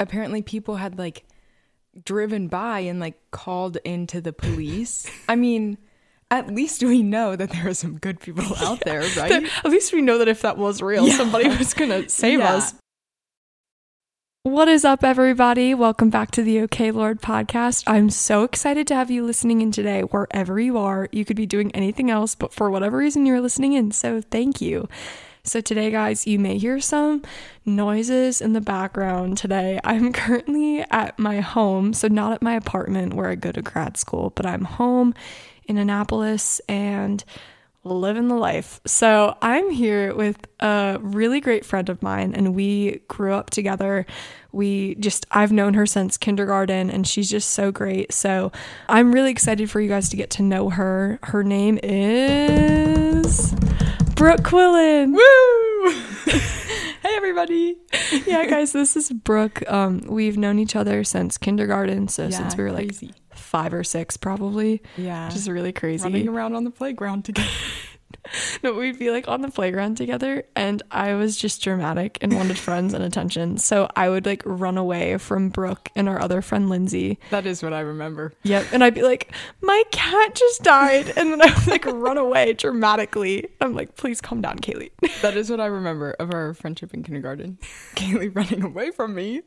apparently people had like driven by and like called into the police. I mean, at least we know that there are some good people out there, right? At least we know that if that was real, Yeah. somebody was going to save Yeah. us. What is up, everybody? Welcome back to the OK Lord podcast. I'm so excited to have you listening in today, wherever you are. You could be doing anything else, but for whatever reason, you're listening in. So thank you. So, today, guys, you may hear some noises in the background today. I'm currently at my home, so not at my apartment where I go to grad school, but I'm home in Annapolis and living the life. So I'm here with a really great friend of mine, and we grew up together. We just, I've known her since kindergarten, and she's just so great. So I'm really excited for you guys to get to know her. Her name is Brooke Quillen. Woo! hey everybody. yeah, guys, this is Brooke. Um, we've known each other since kindergarten, so Yeah, since we were like crazy. five or six, probably. Yeah. Which is really crazy. running around on the playground together. No, we'd be like on the playground together, and I was just dramatic and wanted friends and attention. So I would like run away from Brooke and our other friend Lindsay. that is what I remember. Yep. And I'd be like, my cat just died. And then I would like run away dramatically. I'm like, please calm down, Kailey. That is what I remember of our friendship in kindergarten. Kailey running away from me.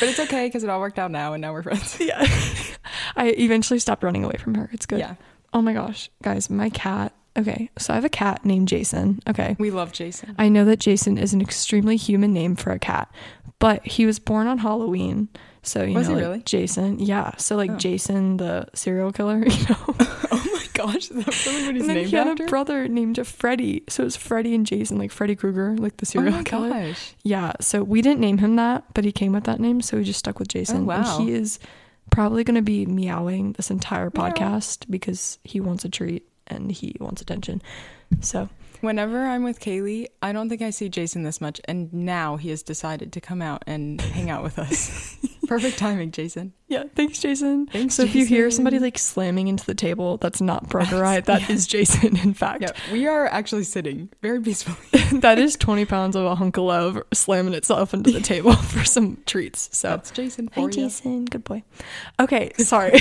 But it's okay because it all worked out now and now we're friends. yeah. I eventually stopped running away from her. It's good. Yeah. Oh my gosh. Guys, my cat. Okay. So I have a cat named Jason. Okay. We love Jason. I know that Jason is an extremely human name for a cat, but he was born on Halloween. So, you Was know, he like really? Jason. Yeah. So, like Oh. Jason, the serial killer, you know. Oh my gosh, is that really what he's and then named he had after? a brother named Freddie. So, it was Freddie and Jason, like Freddy Krueger, like the serial oh my killer. gosh. Yeah. So, we didn't name him that, but he came with that name. So, we just stuck with Jason. Oh, wow. And he is probably going to be meowing this entire Meow. podcast because he wants a treat and he wants attention. So, Whenever I'm with Kailey, I don't think I see Jason this much, and now he has decided to come out and hang out with us. Perfect timing, Jason. Yeah, thanks, Jason. Thanks, so if you hear somebody like slamming into the table, that's not I. That is Jason, in fact. Yeah, we are actually sitting very peacefully. that is 20 pounds of a hunk of love slamming itself into the table for some treats. So, That's Jason hi, for you. Jason. Good boy. Okay, sorry.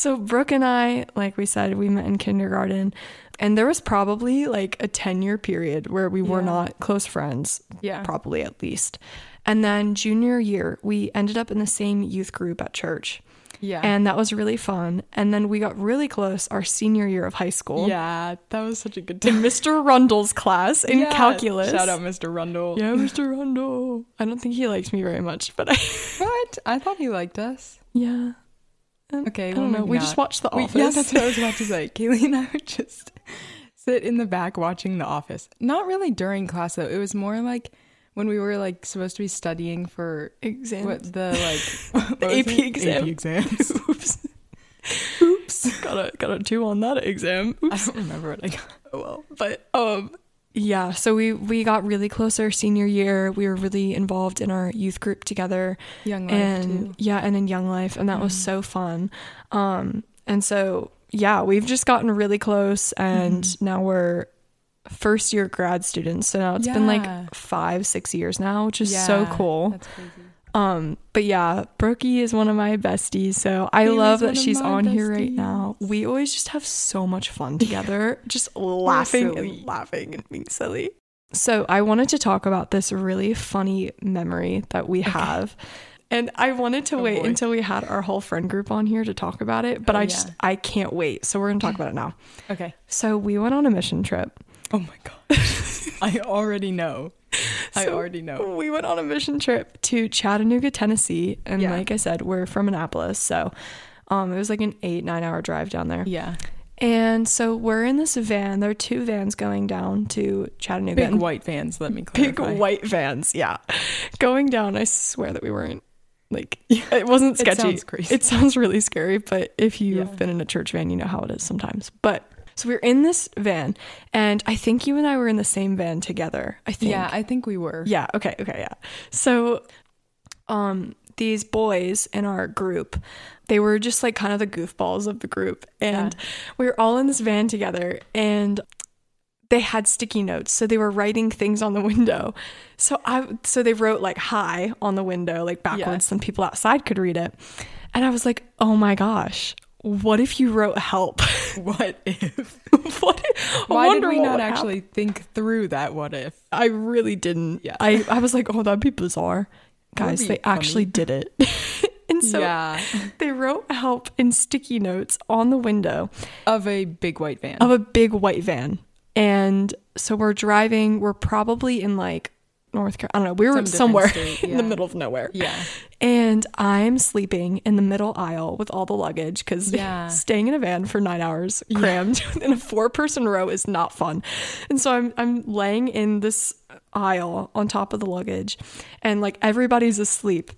So, Brooke and I, like we said, we met in kindergarten. And there was probably like a 10 year period where we were Yeah. not close friends, Yeah. probably at least. And then junior year, we ended up in the same youth group at church. Yeah. and that was really fun. And then we got really close our senior year of high school. yeah, that was such a good time. In. Mr. Rundle's class in Yeah. calculus. Shout out, Mr. Rundle. Yeah, Mr. Rundle. I don't think he likes me very much, but I What? I thought he liked us. yeah. Um, Okay, I well, don't know. We not. just watched The We- Office. yeah, that's what I was about to say. Kailey and I would just sit in the back watching The Office. Not really during class though. It was more like when we were like supposed to be studying for Exams. what the like what was AP it? exam. AP exams. Oops. Oops. got a got a two on that exam. I don't remember what I got. Oh well. But um yeah, so we we got really close our senior year. We were really involved in our youth group together. Young life and too. Mm-hmm. yeah and in young life and that was so fun um and so yeah we've just gotten really close and Mm-hmm. now we're first year grad students so now it's been like five six years now which is so cool That's crazy. Um but yeah brookie is one of my besties so i Haley's love that she's on here right now we always just have so much fun together just laughing and laughing and being silly so I wanted to talk about this really funny memory that we have. And I wanted to Oh, wait boy. until we had our whole friend group on here to talk about it, but Oh, I just yeah. I can't wait. So we're going to talk about it now. Okay. So we went on a mission trip. Oh my god. I already know. I already know. We went on a mission trip to Chattanooga, Tennessee, and Yeah. like I said, we're from Annapolis, so um it was like an 8-9 hour drive down there. Yeah. And so we're in this van. There are two vans going down to Chattanooga. Big white vans, let me clarify. big white vans yeah going down i swear that we weren't like it wasn't It sketchy sounds crazy. it sounds really scary but if you've Yeah. been in a church van you know how it is sometimes but so we are in this van and i think you and i were in the same van together i think Yeah, I think we were. yeah okay okay yeah so um these boys in our group they were just like kind of the goofballs of the group and we were all in this van together and they had sticky notes, so they were writing things on the window. So I so they wrote like hi on the window, like backwards, so people outside could read it. And I was like, oh my gosh, what if you wrote help? What if? what? I Why did we not actually think through that? What if? I really didn't. Yeah. I, I was like, oh, that'd be bizarre. Guys, be they actually did it. and so yeah, they wrote help in sticky notes on the window of a big white van. of a big white van. And so we're driving, we're probably in like North Carolina. I don't know. We were Some somewhere state, in the middle of nowhere. yeah, And I'm sleeping in the middle aisle with all the luggage because Yeah. staying in a van for nine hours crammed in a four person row is not fun. And so I'm I'm laying in this aisle on top of the luggage and like everybody's asleep.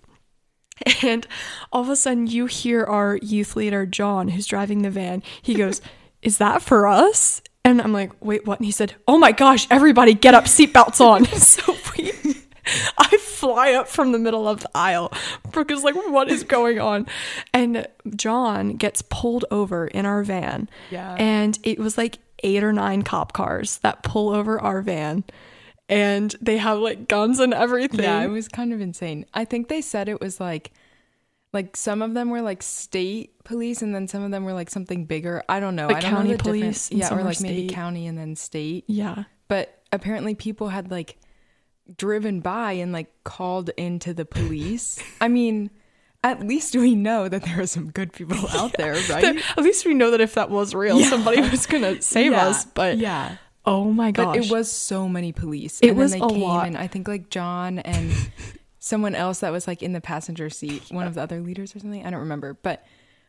And all of a sudden you hear our youth leader, John, who's driving the van. He goes, Is that for us? And I'm like, wait, what? And he said, Oh my gosh, everybody get up, seatbelts on. so I fly up from the middle of the aisle. Brooke is like, what is going on? And John gets pulled over in our van. Yeah. And it was like eight or nine cop cars that pull over our van. And they have like guns and everything. yeah. It was kind of insane. I think they said it was like, like some of them were like state police, and then some of them were like something bigger. I don't know. Like I don't county know the police Yeah, or like maybe state. county and then state. yeah. But apparently, people had like driven by and like called into the police. I mean, at least we know that there are some good people out there, right? At least we know that if that was real, Yeah. somebody was going to save Yeah, us. But yeah. oh my gosh. But it was so many police. It and then was they a came lot. And I think like John and someone else that was like in the passenger seat, one of the other leaders or something. I don't remember, but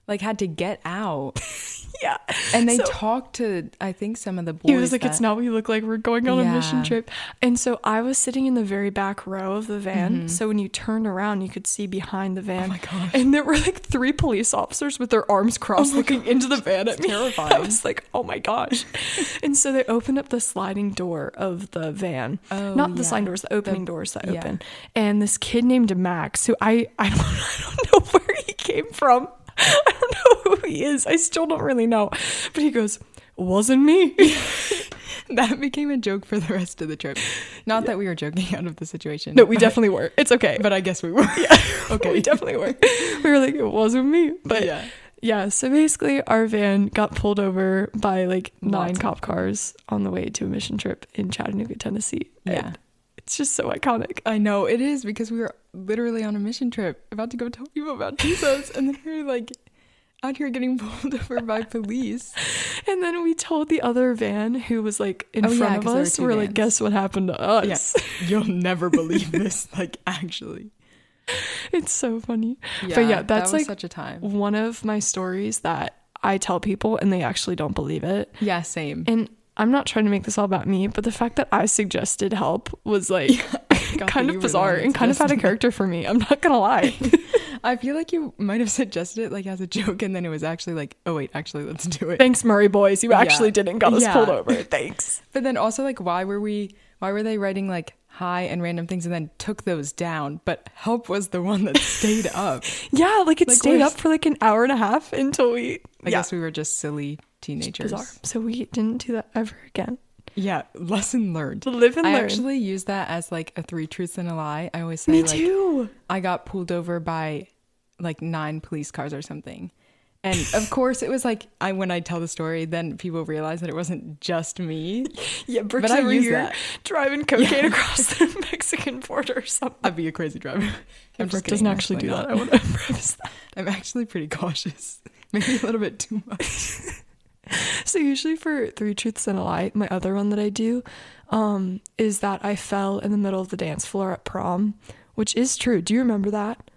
like had to get out. yeah. And they So- talked to I think some of the boys. He was like, that- it's not what you look like. We're going on a mission trip. And so I was sitting in the very back row of the van. So when you turned around, you could see behind the van. Mm-hmm. Oh my gosh. And there were like three police officers with their arms crossed looking into the van at me. terrifying. I was like, oh my gosh. and so they opened up the sliding door of the van. Oh, Not the yeah. sliding doors, the opening doors that yeah. open. And this kid named Max, who I, I, don't, I don't know where he came from. I don't know who he is. I still don't really know. But he goes, wasn't me. that became a joke for the rest of the trip. Not that we were joking out of the situation. No, we definitely were. It's okay. But I guess we were. yeah, Okay. we definitely were. We were like, it wasn't me. But yeah. yeah. so basically, our van got pulled over by like nine Lots cop cars on the way to a mission trip in Chattanooga, Tennessee. Yeah. And it's just so iconic. I know it is because we were literally on a mission trip about to go tell people about Jesus, and then we we're like out here getting pulled over by police. And then we told the other van who was like in Oh, front of there were us, we're like, guess what happened to us? Yeah, you'll never believe this. Like actually, It's so funny. yeah, but yeah, that's was like such a time. one of my stories that I tell people and they actually don't believe it. Yeah, same. And I'm not trying to make this all about me, but the fact that I suggested help was like Got kind of were the one bizarre and kind of out of character for me. I'm not gonna lie. I feel like you might have suggested it like as a joke, and then it was actually like, oh wait, actually, let's do it. Thanks, Murray boys. You Yeah. actually didn't got us Yeah. pulled over. Thanks. But then also like, why were we? Why were they writing like hi and random things and then took those down? But help was the one that stayed up. Yeah, like it Like, stayed up for like an hour and a half until we. I yeah, guess we were just silly teenagers. bizarre. So we didn't do that ever again. Yeah, lesson learned. Live and I learn. actually use that as like a three truths and a lie. I always say Me like too. I got pulled over by like nine police cars or something. And of course it was like I when I tell the story, then people realize that it wasn't just me. Yeah, Brooks I over use that. driving cocaine across the Mexican border or something. I'd be a crazy driver. I'm just doesn't actually do not. that. I want to preface that. I'm actually pretty cautious. Maybe a little bit too much. So usually for three truths and a lie, my other one that I do um, is that I fell in the middle of the dance floor at prom, which is true. Do you remember that?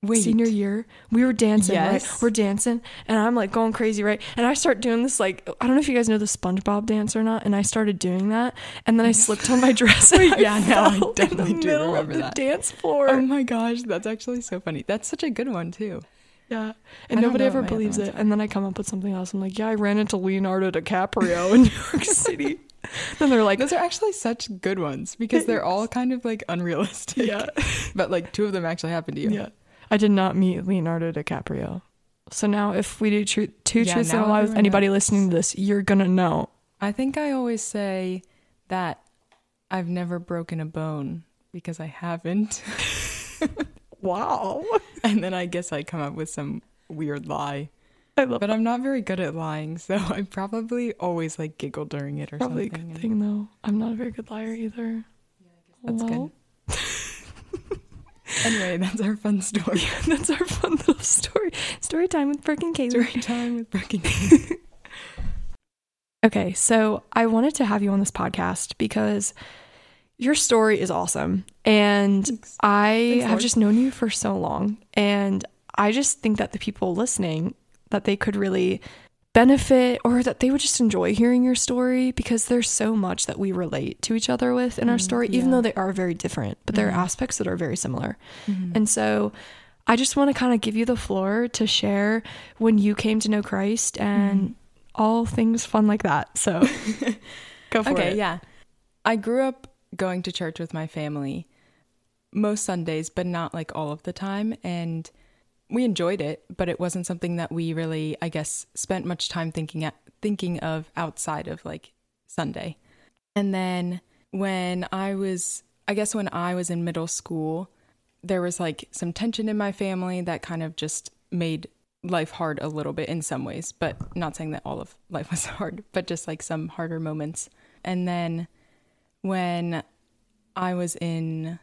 Wait. Senior year, we were dancing, right? We're dancing, and I'm like going crazy, right? And I start doing this, like, I don't know if you guys know the SpongeBob dance or not, and I started doing that, and then I slipped on my dress. Wait, I yeah, no, I definitely do remember that. dance floor. Oh my gosh, that's actually so funny. That's such a good one too. Yeah. And nobody ever what my other believes it. And then I come up with something else. I'm like, yeah, I ran into Leonardo DiCaprio in New York City. then they're like, Those are actually such good ones because they're all kind of like unrealistic. yeah. But like two of them actually happened to you. Yeah. I did not meet Leonardo DiCaprio. So now if we do tru- two Yeah, truths and a lie with anybody knows. listening to this, you're going to know I think I always say that I've never broken a bone because I haven't. Wow. and then I guess I come up with some weird lie. I love But I'm not very good at lying, so I probably always like giggle during it or Probably something. good and thing though. I'm not a very good liar either. That's Well, good. Anyway, that's our fun story. That's our fun little story. Story time with Brooke and Kailey. Story time with Brooke and Okay, so I wanted to have you on this podcast because your story is awesome. And Thanks. I Thanks, have just known you for so long. And I just think that the people listening, that they could really benefit or that they would just enjoy hearing your story because there's so much that we relate to each other with in our Mm, story, even yeah. Mm-hmm. though they are very different, but there are aspects that are very similar. And so I just want to kind of give you the floor to share when you came to know Christ and Mm-hmm. all things fun like that. So go for okay, it. Okay yeah. I grew up going to church with my family most Sundays, but not like all of the time. And we enjoyed it, but it wasn't something that we really, I guess, spent much time thinking at, thinking of outside of like Sunday. And then when I was, I guess when I was in middle school, there was like some tension in my family that kind of just made life hard a little bit in some ways, but not saying that all of life was hard, but just like some harder moments. And then when I was in,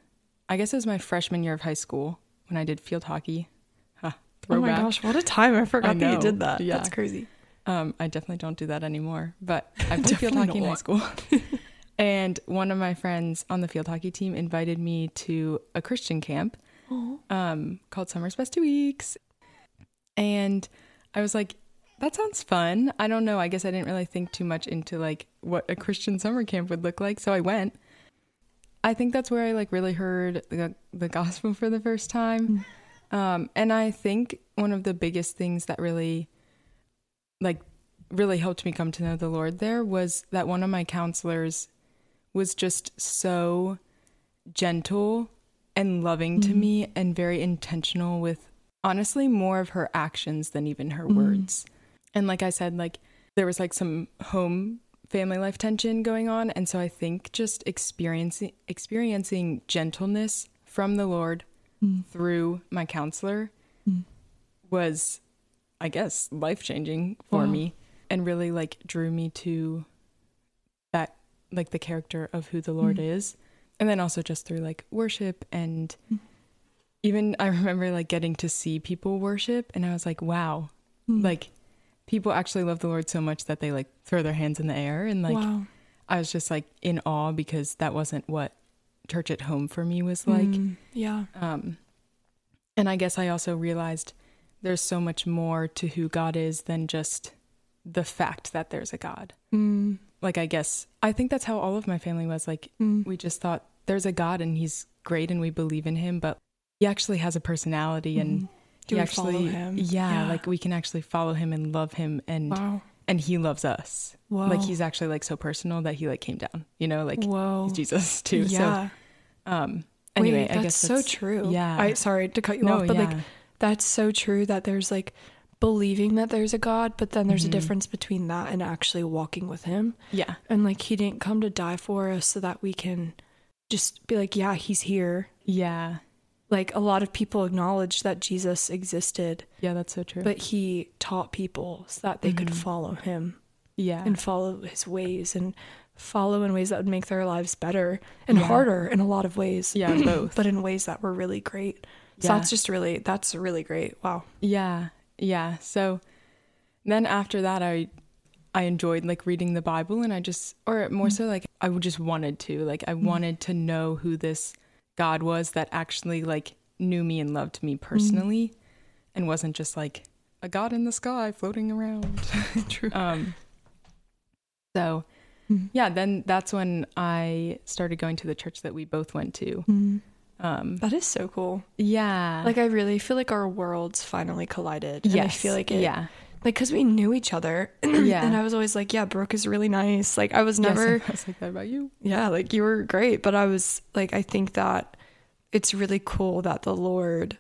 I guess it was my freshman year of high school when I did field hockey. Huh, Oh my gosh, what a time. I forgot that you did that. Yeah. That's crazy. Um, I definitely don't do that anymore, but I played field hockey in high school. and one of my friends on the field hockey team invited me to a Christian camp um, called Summer's Best Two Weeks. And I was like, that sounds fun. I don't know. I guess I didn't really think too much into like what a Christian summer camp would look like. So I went. I think that's where I like really heard the, the gospel for the first time. Mm. Um, and I think one of the biggest things that really like really helped me come to know the Lord there was that one of my counselors was just so gentle and loving to mm. me and very intentional with honestly more of her actions than even her mm. words. And like I said, like there was like some home family life tension going on. And so I think just experiencing experiencing gentleness from the Lord mm. through my counselor mm. was I guess life changing for Wow. me and really like drew me to that like the character of who the Lord mm. is. And then also just through like worship and even I remember like getting to see people worship and I was like, wow, like people actually love the Lord so much that they like throw their hands in the air and like wow. I was just like in awe because that wasn't what church at home for me was like. Mm, yeah. Um, and I guess I also realized there's so much more to who God is than just the fact that there's a God. Mm, Like, I guess, I think that's how all of my family was. Like, mm, we just thought there's a God and he's great and we believe in him, but he actually has a personality and mm. Do we actually, follow him? Yeah, Yeah. like we can actually follow him and love him and, wow. and he loves us. Whoa. Like, he's actually like so personal that he like came down, you know, like Whoa. he's Jesus too. Yeah. So, um, anyway, Wait, I that's guess so true. Yeah. I sorry to cut you no, off, but yeah. like that's so true that there's like believing that there's a God, but then there's Mhm. a difference between that and actually walking with him. yeah. And like he didn't come to die for us so that we can just be like, yeah, he's here. Yeah. Like a lot of people acknowledge that Jesus existed, Yeah, that's so true. but he taught people so that they could Mhm. follow him yeah. and follow his ways and follow in ways that would make their lives better and Yeah. harder in a lot of ways. yeah, both. but in ways that were really great. So Yeah. that's just really that's really great. Wow. yeah. Yeah. So then after that I I enjoyed like reading the Bible and I just or more so like I just wanted to. Like I wanted to know who this God was that actually like knew me and loved me personally and wasn't just like a god in the sky floating around. True. um so Mhm. yeah, then that's when I started going to the church that we both went to. Um Mm-hmm. That is so cool. yeah. Like I really feel like our worlds finally collided. And I feel like it yeah. Like cuz we knew each other. Yeah. and I was always like, yeah, Brooke is really nice. Like I was Yes, never I was like that about you. yeah, like you were great, but I was like I think that it's really cool that the Lord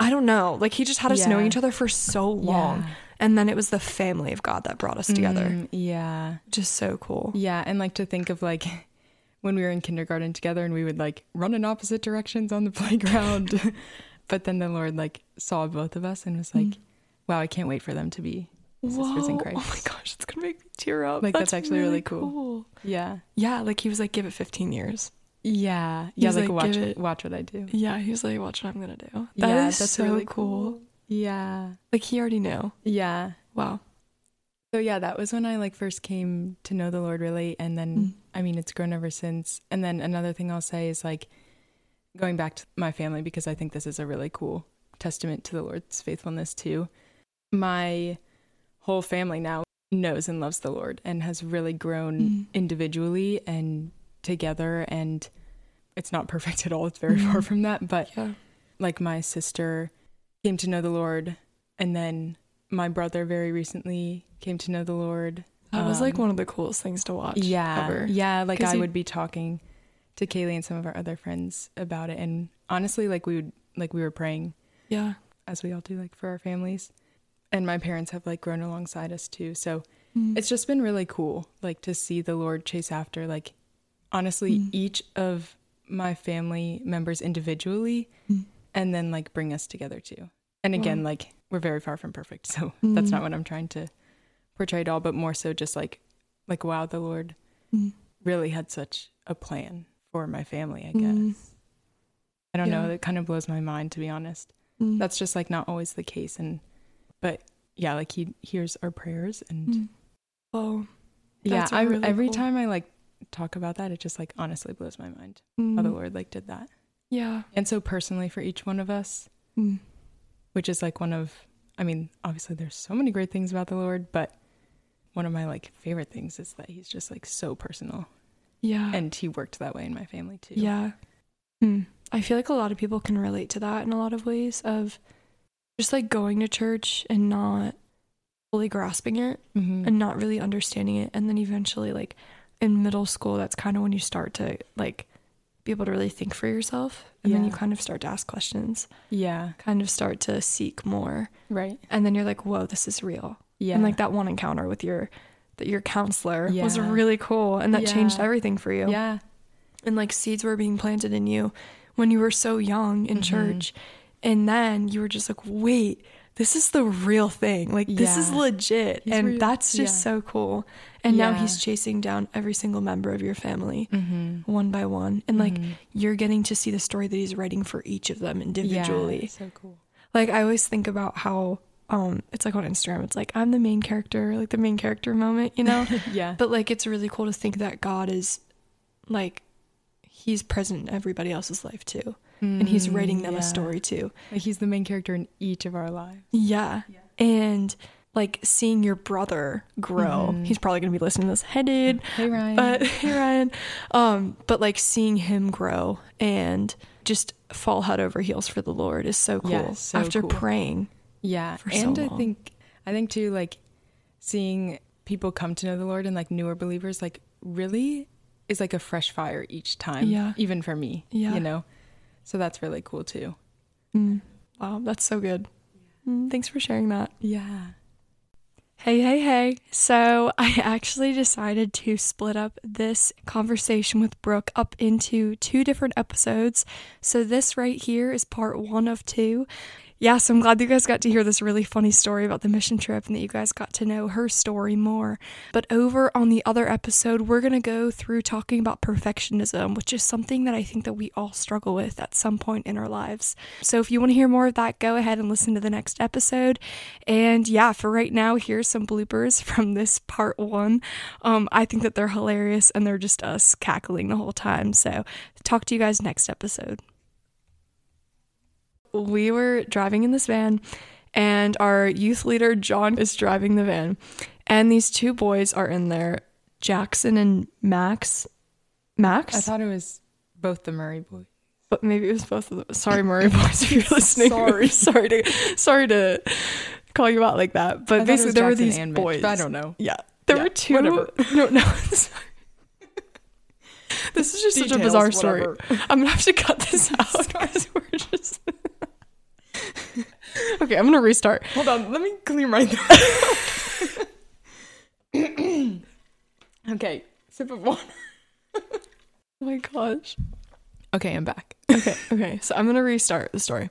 I don't know, like he just had us knowing each other for so long. Yeah. And then it was the family of God that brought us together. Mm, yeah. Just so cool. Yeah. And like to think of like when we were in kindergarten together and we would like run in opposite directions on the playground. but then the Lord like saw both of us and was like, Mm. Wow, I can't wait for them to be sisters in Christ. Oh my gosh, it's gonna make me tear up. Like, that's actually really cool. cool. Yeah. Yeah, like he was like, give it 15 years. Yeah. Yeah. He's Like, like, watch it- watch what I do. Yeah, he was like, watch what I'm gonna do. That yeah, is that's so really cool. Yeah. Like he already knew. Yeah. Wow. So yeah, that was when I like first came to know the Lord really and then Mm. I mean it's grown ever since. And then another thing I'll say is like going back to my family because I think this is a really cool testament to the Lord's faithfulness too. My whole family now knows and loves the Lord and has really grown Mm. individually and together and it's not perfect at all. It's very far Mhm. from that, but Yeah. like my sister came to know the Lord and then my brother very recently came to know the Lord. That was like Um, one of the coolest things to watch. Yeah. Ever. Yeah, like I he- would be talking to Kailey and some of our other friends about it and honestly like we would like we were praying Yeah. as we all do like for our families. And my parents have like grown alongside us too. So Mm. it's just been really cool like to see the Lord chase after like honestly Mm. each of my family members individually Mm. and then like bring us together too. And again, Wow. like we're very far from perfect, so that's Mm. not what I'm trying to portray at all, but more so just like like wow, the Lord Mm. really had such a plan for my family, I guess. Mm. I don't know, Yeah. it kind of blows my mind to be honest. That's just like not always the case and but yeah, like he hears our prayers and Mm. Oh. yeah, I really every cool. time I like talk about that, it just like honestly blows my mind Mm. how the Lord like did that. Yeah. And so personally for each one of us, Mm. which is like one of I mean, obviously there's so many great things about the Lord, but one of my like favorite things is that he's just like so personal. Yeah. And he worked that way in my family too. Yeah. Mm. I feel like a lot of people can relate to that in a lot of ways of just like going to church and not fully grasping it Mhm. and not really understanding it and then eventually like in middle school that's kind of when you start to like be able to really think for yourself and then you kind of start to ask questions yeah. kind of start to seek more Right. and then you're like whoa this is real Yeah. and like that one encounter with your that your counselor was really cool and that changed everything for you Yeah. and like seeds were being planted in you when you were so young in Mhm. church and then you were just like wait this is the real thing like this is legit He's and real. that's just Yeah. so cool and now he's chasing down every single member of your family Mm-hmm. one by one and like you're getting to see the story that he's writing for each of them individually Yeah, so cool. like i always think about how um it's like on instagram it's like i'm the main character like the main character moment you know yeah. but like it's really cool to think that God is like he's present in everybody else's life too. And he's writing them Mm, a story too. Like he's the main character in each of our lives. Yeah. And like seeing your brother grow. Mhm. He's probably gonna be listening to this. Hey dude. Hey Ryan. But hey Ryan. Um, but like seeing him grow and just fall head over heels for the Lord is so cool. Yeah, so After cool. praying. yeah. for so and I think I think too like seeing people come to know the Lord and like newer believers like really is like a fresh fire each time. Yeah. Even for me. Yeah. You know? So that's really cool too. Mm. Wow, that's so good. Mm, thanks for sharing that. Yeah. Hey, hey, hey. So, I actually decided to split up this conversation with Brooke up into two different episodes. So, this right here is part one of two. Yeah, so I'm glad you guys got to hear this really funny story about the mission trip and that you guys got to know her story more. But over on the other episode, we're going to go through talking about perfectionism, which is something that I think that we all struggle with at some point in our lives. So if you want to hear more of that, go ahead and listen to the next episode. And yeah, for right now, here's some bloopers from this part one. Um, I think that they're hilarious and they're just us cackling the whole time. So talk to you guys next episode we were driving in this van and our youth leader John is driving the van and these two boys are in there Jackson and Max Max I thought it was both the Murray boys. but maybe it was both of them sorry Murray boys if you're listening Sorry. sorry to sorry to call you out like that but basically there were these Mitch, boys I don't know. yeah there Yeah, were two whatever. no no sorry. this is just such a Details, bizarre story whatever. I'm gonna have to cut this out because we're just. Okay, I'm gonna restart. Hold on, let me clear my throat. okay, sip of water. Oh my gosh. Okay, I'm back. Okay, okay. So I'm gonna restart the story.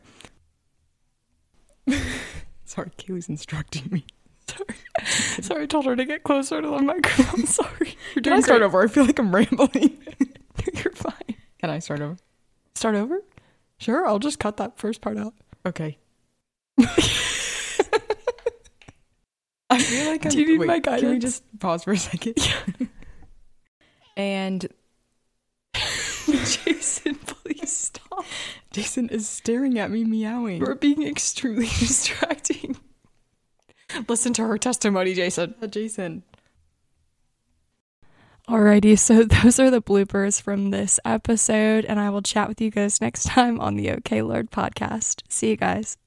Sorry, Kailey's instructing me. Sorry. Sorry, I told her to get closer to the microphone. Sorry. You're Can I doing start great. over? I feel like I'm rambling. You're fine. Can I start over? Start over? Sure, I'll just cut that first part out. Okay. I feel like I'm, Do you need wait, my Can we guidance? just pause for a second? and Jason, please stop. Jason is staring at me meowing. You're being extremely distracting. Listen to her testimony, Jason. Uh, Jason. Alrighty, so those are the bloopers from this episode, and I will chat with you guys next time on the OK Lord podcast. See you guys.